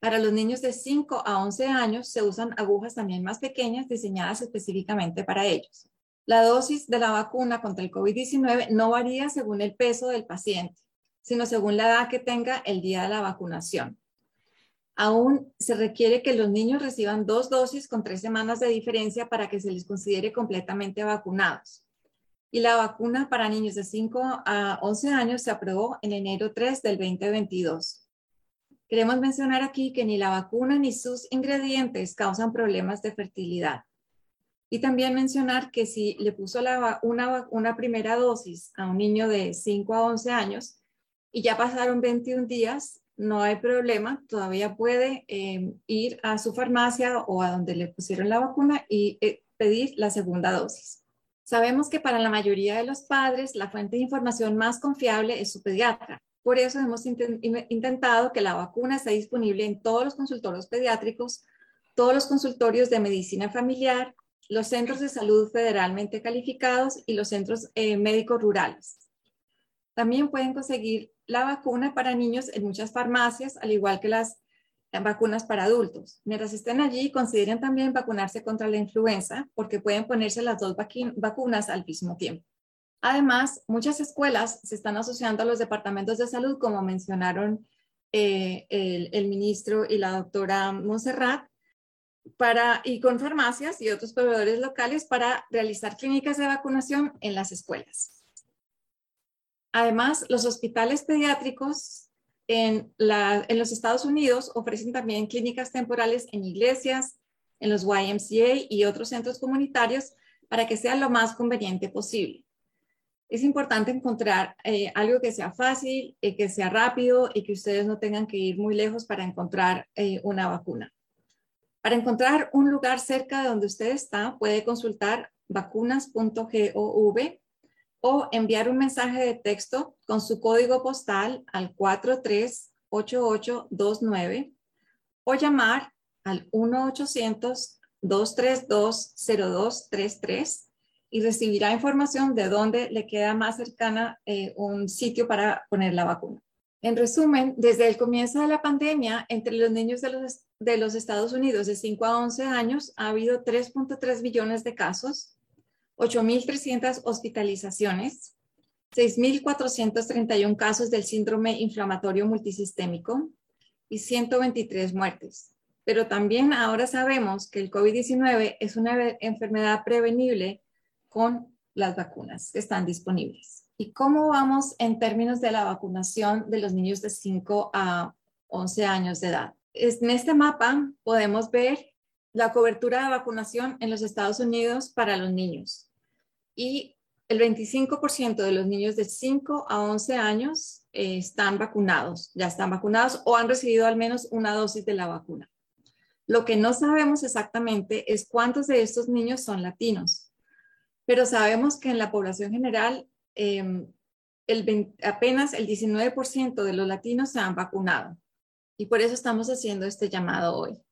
Para los niños de 5 a 11 años se usan agujas también más pequeñas diseñadas específicamente para ellos. La dosis de la vacuna contra el COVID-19 no varía según el peso del paciente, sino según la edad que tenga el día de la vacunación. Aún se requiere que los niños reciban dos dosis con tres semanas de diferencia para que se les considere completamente vacunados. Y la vacuna para niños de 5 a 11 años se aprobó en enero 3 del 2022. Queremos mencionar aquí que ni la vacuna ni sus ingredientes causan problemas de fertilidad. Y también mencionar que si le puso una, una primera dosis a un niño de 5 a 11 años y ya pasaron 21 días, no hay problema, todavía puede eh, ir a su farmacia o a donde le pusieron la vacuna y eh, pedir la segunda dosis. Sabemos que para la mayoría de los padres la fuente de información más confiable es su pediatra. Por eso hemos intentado que la vacuna esté disponible en todos los consultorios pediátricos, todos los consultorios de medicina familiar, los centros de salud federalmente calificados y los centros eh, médicos rurales. También pueden conseguir la vacuna para niños en muchas farmacias, al igual que las vacunas para adultos. Mientras estén allí, consideren también vacunarse contra la influenza, porque pueden ponerse las dos vacunas al mismo tiempo. Además, muchas escuelas se están asociando a los departamentos de salud, como mencionaron eh, el, ministro y la doctora Monserrat, para, y con farmacias y otros proveedores locales para realizar clínicas de vacunación en las escuelas. Además, los hospitales pediátricos en, los Estados Unidos ofrecen también clínicas temporales en iglesias, en los YMCA y otros centros comunitarios para que sea lo más conveniente posible. Es importante encontrar eh, algo que sea fácil, eh, que sea rápido y que ustedes no tengan que ir muy lejos para encontrar eh, una vacuna. Para encontrar un lugar cerca de donde usted está, puede consultar vacunas.gov o enviar un mensaje de texto con su código postal al 438829 o llamar al 1-800-232-0233 y recibirá información de dónde le queda más cercana eh, un sitio para poner la vacuna. En resumen, desde el comienzo de la pandemia, entre los niños de los, de los Estados Unidos de 5 a 11 años ha habido 3.3 millones de casos, 8.300 hospitalizaciones, 6.431 casos del síndrome inflamatorio multisistémico y 123 muertes. Pero también ahora sabemos que el COVID-19 es una enfermedad prevenible con las vacunas que están disponibles. ¿Y cómo vamos en términos de la vacunación de los niños de 5 a 11 años de edad? En este mapa podemos ver la cobertura de vacunación en los Estados Unidos para los niños. Y el 25% de los niños de 5 a 11 años eh, están vacunados, ya están vacunados o han recibido al menos una dosis de la vacuna. Lo que no sabemos exactamente es cuántos de estos niños son latinos, pero sabemos que en la población general em, apenas el 19% de los latinos se han vacunado y por eso estamos haciendo este llamado hoy.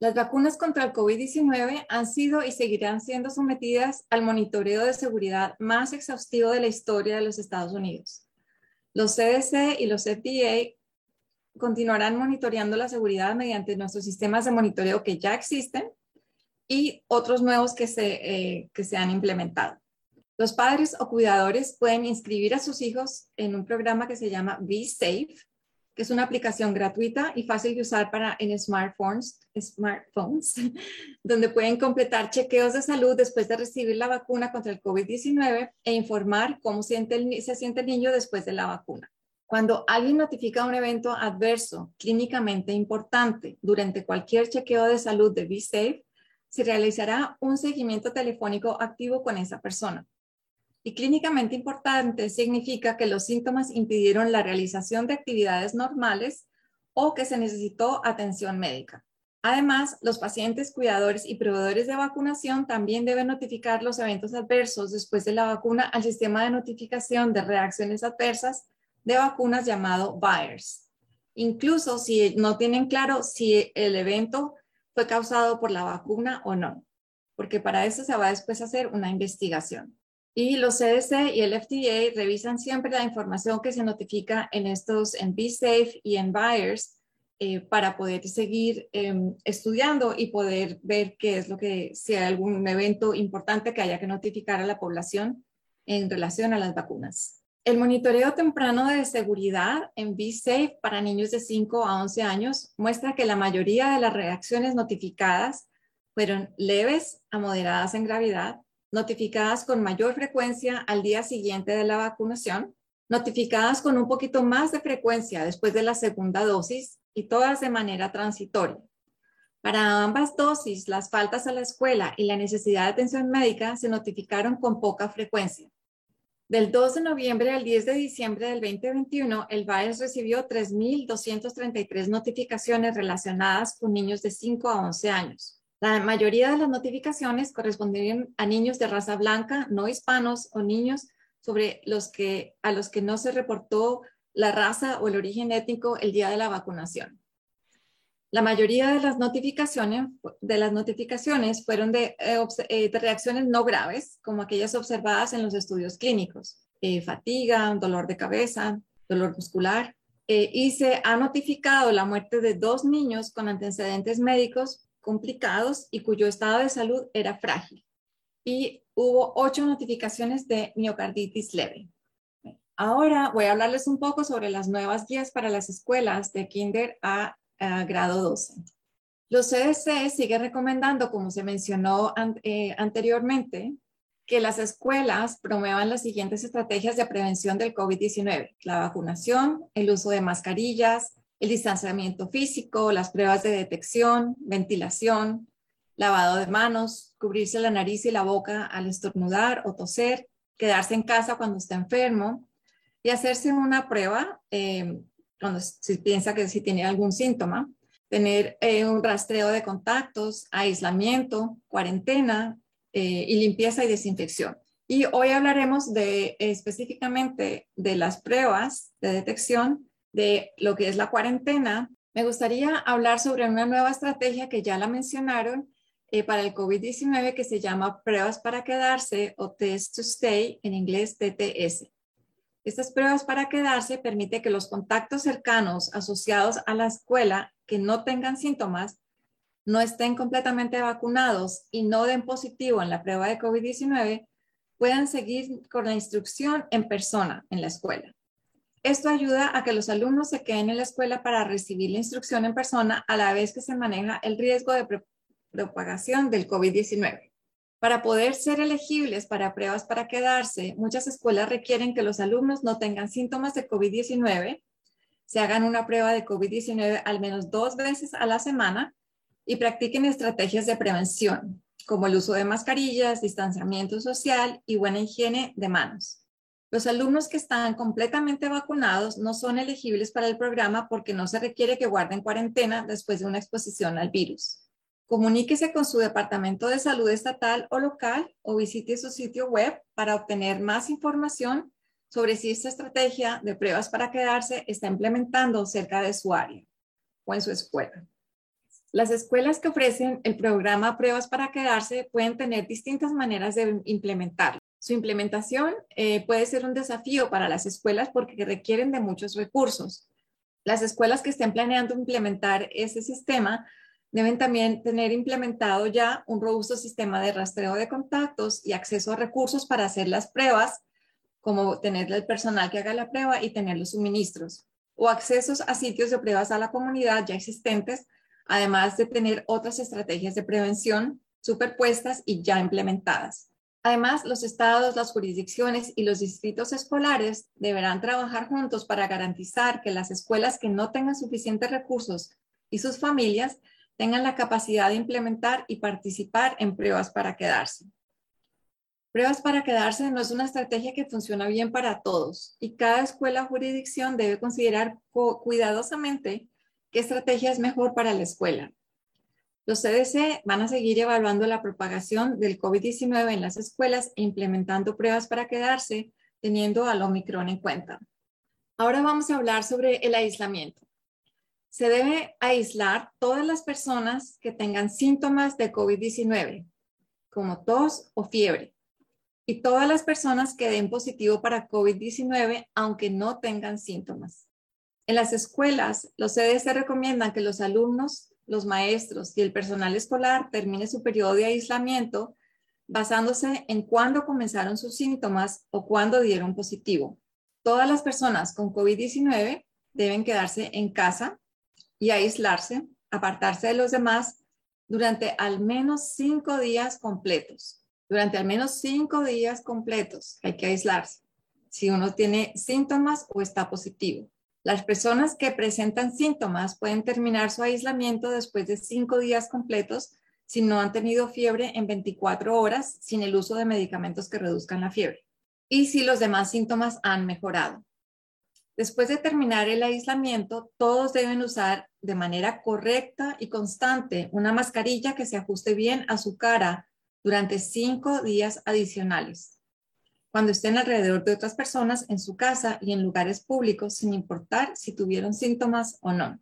Las vacunas contra el COVID-19 han sido y seguirán siendo sometidas al monitoreo de seguridad más exhaustivo de la historia de los Estados Unidos. Los CDC y los FDA continuarán monitoreando la seguridad mediante nuestros sistemas de monitoreo que ya existen y otros nuevos que se, eh, que se han implementado. Los padres o cuidadores pueden inscribir a sus hijos en un programa que se llama Be Safe, que es una aplicación gratuita y fácil de usar para en smartphones, smartphones donde pueden completar chequeos de salud después de recibir la vacuna contra el COVID-19 e informar cómo siente se siente el niño después de la vacuna. Cuando alguien notifica un evento adverso clínicamente importante durante cualquier chequeo de salud de BeSafe, se realizará un seguimiento telefónico activo con esa persona. Y clínicamente importante significa que los síntomas impidieron la realización de actividades normales o que se necesitó atención médica. Además, los pacientes, cuidadores y proveedores de vacunación también deben notificar los eventos adversos después de la vacuna al sistema de notificación de reacciones adversas de vacunas llamado VIRES. Incluso si no tienen claro si el evento fue causado por la vacuna o no, porque para eso se va después a hacer una investigación. Y los CDC y el FDA revisan siempre la información que se notifica en estos, en BeSafe y en Buyers, eh, para poder seguir em, estudiando y poder ver qué es lo que, si hay algún evento importante que haya que notificar a la población en relación a las vacunas. El monitoreo temprano de seguridad en BeSafe para niños de 5 a 11 años muestra que la mayoría de las reacciones notificadas fueron leves a moderadas en gravedad notificadas con mayor frecuencia al día siguiente de la vacunación, notificadas con un poquito más de frecuencia después de la segunda dosis y todas de manera transitoria. Para ambas dosis, las faltas a la escuela y la necesidad de atención médica se notificaron con poca frecuencia. Del 2 de noviembre al 10 de diciembre del 2021, el VAES recibió 3.233 notificaciones relacionadas con niños de 5 a 11 años. La mayoría de las notificaciones corresponderían a niños de raza blanca, no hispanos o niños sobre los que, a los que no se reportó la raza o el origen étnico el día de la vacunación. La mayoría de las notificaciones, de las notificaciones fueron de, eh, eh, reacciones no graves, como aquellas observadas en los estudios clínicos, eh, fatiga, dolor de cabeza, dolor muscular, y se ha notificado la muerte de dos niños con antecedentes médicos complicados y cuyo estado de salud era frágil. Y hubo ocho notificaciones de miocarditis leve. Ahora voy a hablarles un poco sobre las nuevas guías para las escuelas de kinder a, grado 12. Los CDC sigue recomendando, como se mencionó eh, anteriormente, que las escuelas promuevan las siguientes estrategias de prevención del COVID-19, la vacunación, el uso de mascarillas, el distanciamiento físico, las pruebas de detección, ventilación, lavado de manos, cubrirse la nariz y la boca al estornudar o toser, quedarse en casa cuando está enfermo y hacerse una prueba eh, cuando se piensa que si tiene algún síntoma, tener eh, un rastreo de contactos, aislamiento, cuarentena eh, y limpieza y desinfección. Y hoy hablaremos de específicamente de las pruebas de detección de lo que es la cuarentena. Me gustaría hablar sobre una nueva estrategia que ya la mencionaron eh, para el COVID-19 que se llama pruebas para quedarse o test to stay, en inglés TTS. Estas pruebas para quedarse permite que los contactos cercanos asociados a la escuela que no tengan síntomas no estén completamente vacunados y no den positivo en la prueba de COVID-19, puedan seguir con la instrucción en persona en la escuela. Esto ayuda a que los alumnos se queden en la escuela para recibir la instrucción en persona a la vez que se maneja el riesgo de propagación del COVID-19. Para poder ser elegibles para pruebas para quedarse, muchas escuelas requieren que los alumnos no tengan síntomas de COVID-19, se hagan una prueba de COVID-19 al menos dos veces a la semana y practiquen estrategias de prevención, como el uso de mascarillas, distanciamiento social y buena higiene de manos. Los alumnos que están completamente vacunados no son elegibles para el programa porque no se requiere que guarden cuarentena después de una exposición al virus. Comuníquese con su departamento de salud estatal o local o visite su sitio web para obtener más información sobre si esta estrategia de pruebas para quedarse está implementando cerca de su área o en su escuela. Las escuelas que ofrecen el programa Pruebas para Quedarse pueden tener distintas maneras de implementarlo. Su implementación eh, puede ser un desafío para las escuelas porque requieren de muchos recursos. Las escuelas que estén planeando implementar ese sistema deben también tener implementado ya un robusto sistema de rastreo de contactos y acceso a recursos para hacer las pruebas, como tener el personal que haga la prueba y tener los suministros, o accesos a sitios de pruebas a la comunidad ya existentes además de tener otras estrategias de prevención superpuestas y ya implementadas. Además, los estados, las jurisdicciones y los distritos escolares deberán trabajar juntos para garantizar que las escuelas que no tengan suficientes recursos y sus familias tengan la capacidad de implementar y participar en pruebas para quedarse. Pruebas para quedarse no es una estrategia que funciona bien para todos y cada escuela o jurisdicción debe considerar cuidadosamente qué estrategia es mejor para la escuela. Los CDC van a seguir evaluando la propagación del COVID-19 en las escuelas e implementando pruebas para quedarse, teniendo al Omicron en cuenta. Ahora vamos a hablar sobre el aislamiento. Se debe aislar todas las personas que tengan síntomas de COVID-19, como tos o fiebre, y todas las personas que den positivo para COVID-19, aunque no tengan síntomas. En las escuelas, los CDC recomiendan que los alumnos, los maestros y el personal escolar termine su periodo de aislamiento basándose en cuándo comenzaron sus síntomas o cuándo dieron positivo. Todas las personas con COVID-19 deben quedarse en casa y aislarse, apartarse de los demás durante al menos cinco días completos. Durante al menos cinco días completos hay que aislarse si uno tiene síntomas o está positivo. Las personas que presentan síntomas pueden terminar su aislamiento después de cinco días completos si no han tenido fiebre en 24 horas sin el uso de medicamentos que reduzcan la fiebre y si los demás síntomas han mejorado. Después de terminar el aislamiento, todos deben usar de manera correcta y constante una mascarilla que se ajuste bien a su cara durante cinco días adicionales cuando estén alrededor de otras personas en su casa y en lugares públicos, sin importar si tuvieron síntomas o no.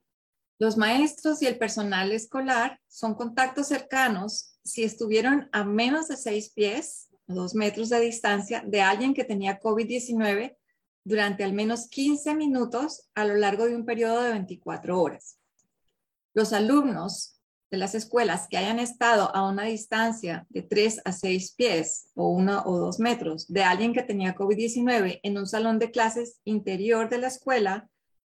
Los maestros y el personal escolar son contactos cercanos si estuvieron a menos de seis pies o dos metros de distancia de alguien que tenía COVID-19 durante al menos 15 minutos a lo largo de un periodo de 24 horas. Los alumnos de las escuelas que hayan estado a una distancia de 3 a 6 pies o 1 o 2 metros de alguien que tenía COVID-19 en un salón de clases interior de la escuela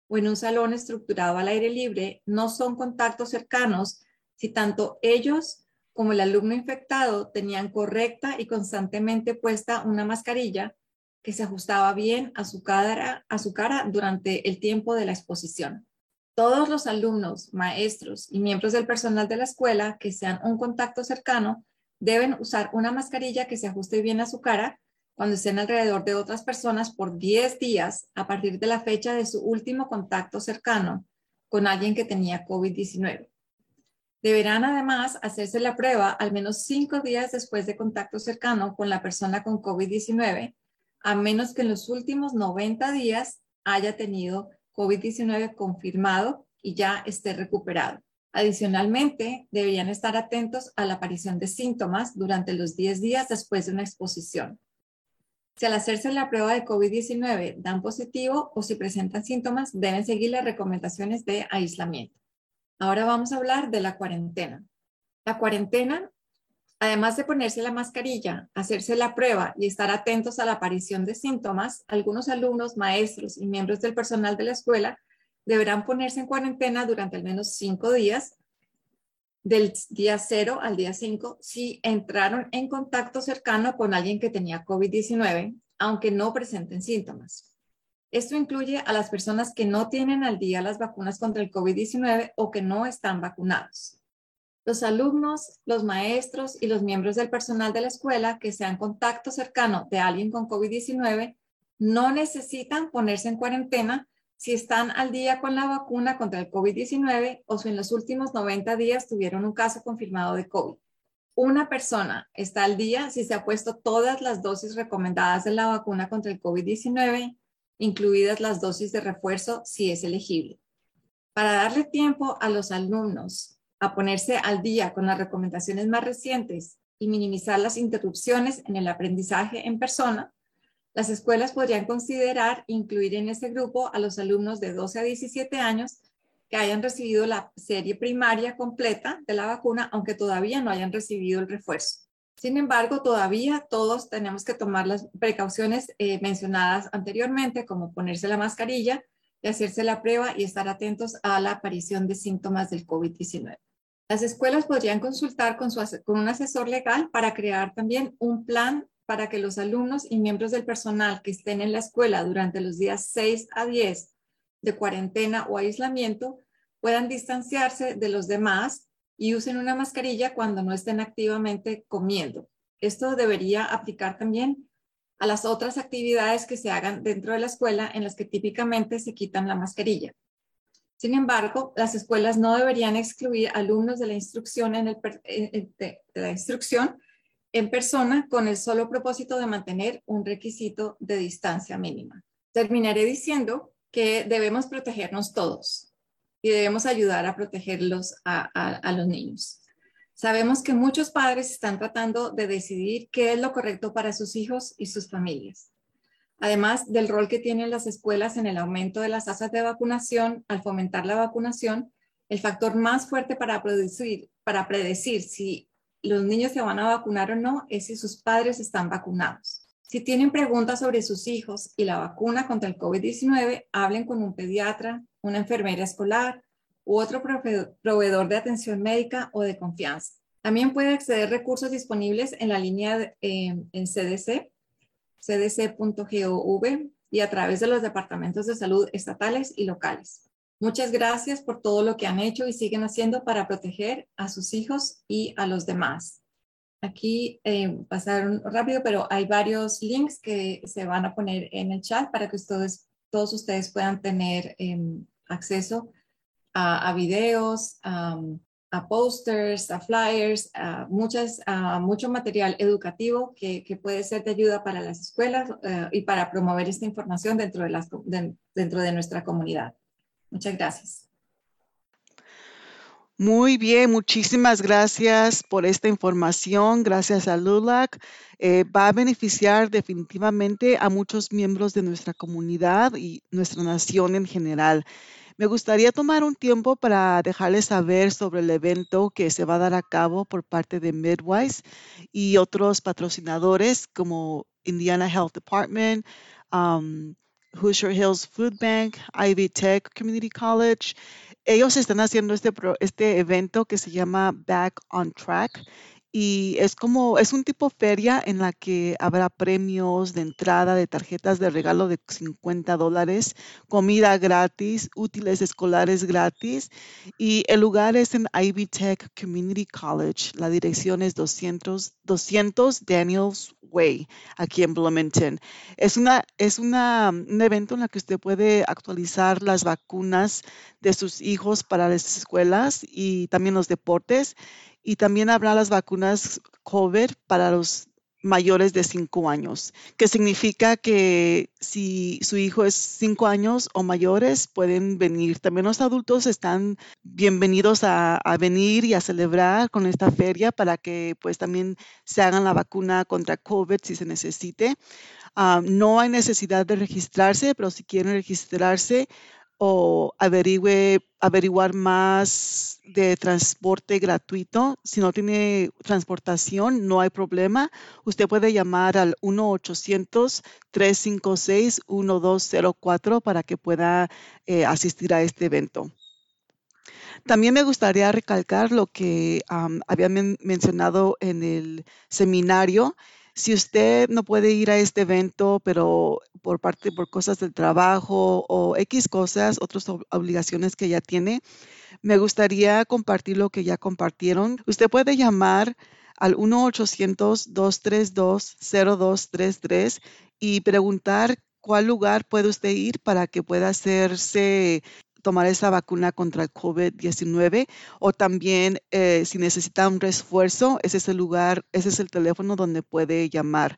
o en un salón estructurado al aire libre no son contactos cercanos si tanto ellos como el alumno infectado tenían correcta y constantemente puesta una mascarilla que se ajustaba bien a su cara, a su cara durante el tiempo de la exposición. Todos los alumnos, maestros y miembros del personal de la escuela que sean un contacto cercano deben usar una mascarilla que se ajuste bien a su cara cuando estén alrededor de otras personas por 10 días a partir de la fecha de su último contacto cercano con alguien que tenía COVID-19. Deberán además hacerse la prueba al menos cinco días después de contacto cercano con la persona con COVID-19, a menos que en los últimos 90 días haya tenido COVID-19 confirmado y ya esté recuperado. Adicionalmente, deberían estar atentos a la aparición de síntomas durante los 10 días después de una exposición. Si al hacerse la prueba de COVID-19 dan positivo o si presentan síntomas, deben seguir las recomendaciones de aislamiento. Ahora vamos a hablar de la cuarentena. La cuarentena, además de ponerse la mascarilla, hacerse la prueba y estar atentos a la aparición de síntomas, algunos alumnos, maestros y miembros del personal de la escuela deberán ponerse en cuarentena durante al menos cinco días del día 0 al día 5 si entraron en contacto cercano con alguien que tenía COVID-19, aunque no presenten síntomas. Esto incluye a las personas que no tienen al día las vacunas contra el COVID-19 o que no están vacunados. Los alumnos, los maestros y los miembros del personal de la escuela que sean contacto cercano de alguien con COVID-19 no necesitan ponerse en cuarentena si están al día con la vacuna contra el COVID-19 o si en los últimos 90 días tuvieron un caso confirmado de COVID. Una persona está al día si se ha puesto todas las dosis recomendadas de la vacuna contra el COVID-19, incluidas las dosis de refuerzo si es elegible. Para darle tiempo a los alumnos a ponerse al día con las recomendaciones más recientes y minimizar las interrupciones en el aprendizaje en persona, las escuelas podrían considerar incluir en ese grupo a los alumnos de 12 a 17 años que hayan recibido la serie primaria completa de la vacuna, aunque todavía no hayan recibido el refuerzo. Sin embargo, todavía todos tenemos que tomar las precauciones eh, mencionadas anteriormente, como ponerse la mascarilla y hacerse la prueba y estar atentos a la aparición de síntomas del COVID-19. Las escuelas podrían consultar con, un asesor legal para crear también un plan para que los alumnos y miembros del personal que estén en la escuela durante los días 6 a 10 de cuarentena o aislamiento puedan distanciarse de los demás y usen una mascarilla cuando no estén activamente comiendo. Esto debería aplicar también a las otras actividades que se hagan dentro de la escuela en las que típicamente se quitan la mascarilla. Sin embargo, las escuelas no deberían excluir alumnos de la instrucción, en el, de la instrucción en persona con el solo propósito de mantener un requisito de distancia mínima. Terminaré diciendo que debemos protegernos todos y debemos ayudar a protegerlos a, los niños. Sabemos que muchos padres están tratando de decidir qué es lo correcto para sus hijos y sus familias. Además del rol que tienen las escuelas en el aumento de las tasas de vacunación, al fomentar la vacunación, el factor más fuerte para, producir, para predecir si los niños se van a vacunar o no es si sus padres están vacunados. Si tienen preguntas sobre sus hijos y la vacuna contra el COVID-19, hablen con un pediatra, una enfermera escolar u otro proveedor de atención médica o de confianza. También puede acceder a recursos disponibles en la línea eh, en CDC, cdc.gov y a través de los departamentos de salud estatales y locales. Muchas gracias por todo lo que han hecho y siguen haciendo para proteger a sus hijos y a los demás. Aquí eh, pasaron rápido, pero hay varios links que se van a poner en el chat para que ustedes, todos ustedes puedan tener em, acceso a, videos, a posters, a flyers, a, muchas, mucho material educativo que, puede ser de ayuda para las escuelas eh, y para promover esta información dentro de, las, dentro de nuestra comunidad. Muchas gracias. Muy bien, muchísimas gracias por esta información. Gracias a LULAC. Eh, va a beneficiar definitivamente a muchos miembros de nuestra comunidad y nuestra nación en general. Me gustaría tomar un tiempo para dejarles saber sobre el evento que se va a dar a cabo por parte de Midwise y otros patrocinadores como Indiana Health Department, um, Hoosier Hills Food Bank, Ivy Tech Community College. Ellos están haciendo este, este evento que se llama Back on Track y es como, es un tipo feria en la que habrá premios de entrada, de tarjetas de regalo de 50 dólares, comida gratis, útiles escolares gratis. Y el lugar es en Ivy Tech Community College. La dirección es 200, 200 Daniels Way, aquí en Bloomington. Es, una, es una, un evento en el que usted puede actualizar las vacunas de sus hijos para las escuelas y también los deportes. Y también habrá las vacunas COVID para los mayores de 5 años, que significa que si su hijo es 5 años o mayores, pueden venir. También los adultos están bienvenidos a, venir y a celebrar con esta feria para que pues también se hagan la vacuna contra COVID si se necesite. Ah, no hay necesidad de registrarse, pero si quieren registrarse, o averigüe, averiguar más de transporte gratuito. Si no tiene transportación, no hay problema. Usted puede llamar al 1-800-356-1204 para que pueda eh, asistir a este evento. También me gustaría recalcar lo que había mencionado en el seminario si usted no puede ir a este evento, pero por parte, por cosas del trabajo o X cosas, otras obligaciones que ya tiene, me gustaría compartir lo que ya compartieron. Usted puede llamar al 1-800-232-0233 y preguntar cuál lugar puede usted ir para que pueda hacerse tomar esa vacuna contra el COVID-19 o también eh, si necesita un refuerzo, ese es el lugar, ese es el teléfono donde puede llamar.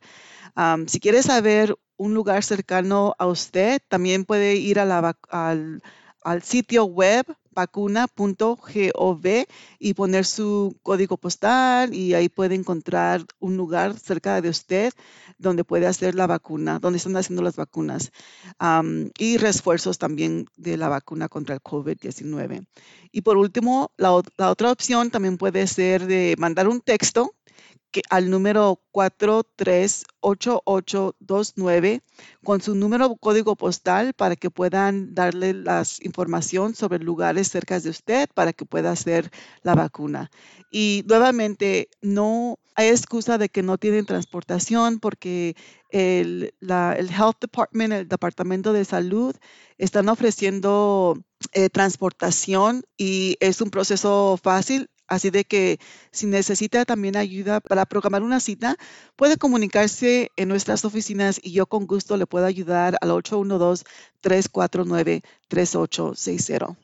si quiere saber un lugar cercano a usted, también puede ir al, al sitio web vacuna.gov y poner su código postal y ahí puede encontrar un lugar cerca de usted donde puede hacer la vacuna, donde están haciendo las vacunas y refuerzos también de la vacuna contra el COVID-19. Y por último, la, la otra opción también puede ser de mandar un texto al número 438829 con su número código postal para que puedan darle las información sobre lugares cerca de usted para que pueda hacer la vacuna. Y nuevamente, no hay excusa de que no tienen transportación porque el, el Health Department, el Departamento de Salud, están ofreciendo eh, transportación y es un proceso fácil. Así de que si necesita también ayuda para programar una cita, puede comunicarse en nuestras oficinas y yo con gusto le puedo ayudar al 812-349-3860.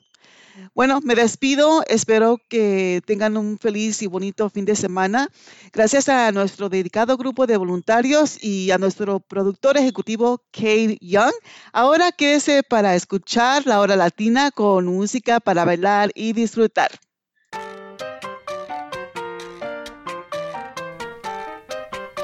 Bueno, me despido. Espero que tengan un feliz y bonito fin de semana. Gracias a nuestro dedicado grupo de voluntarios y a nuestro productor ejecutivo, Kate Young. Ahora quédese para escuchar la hora latina con música para bailar y disfrutar.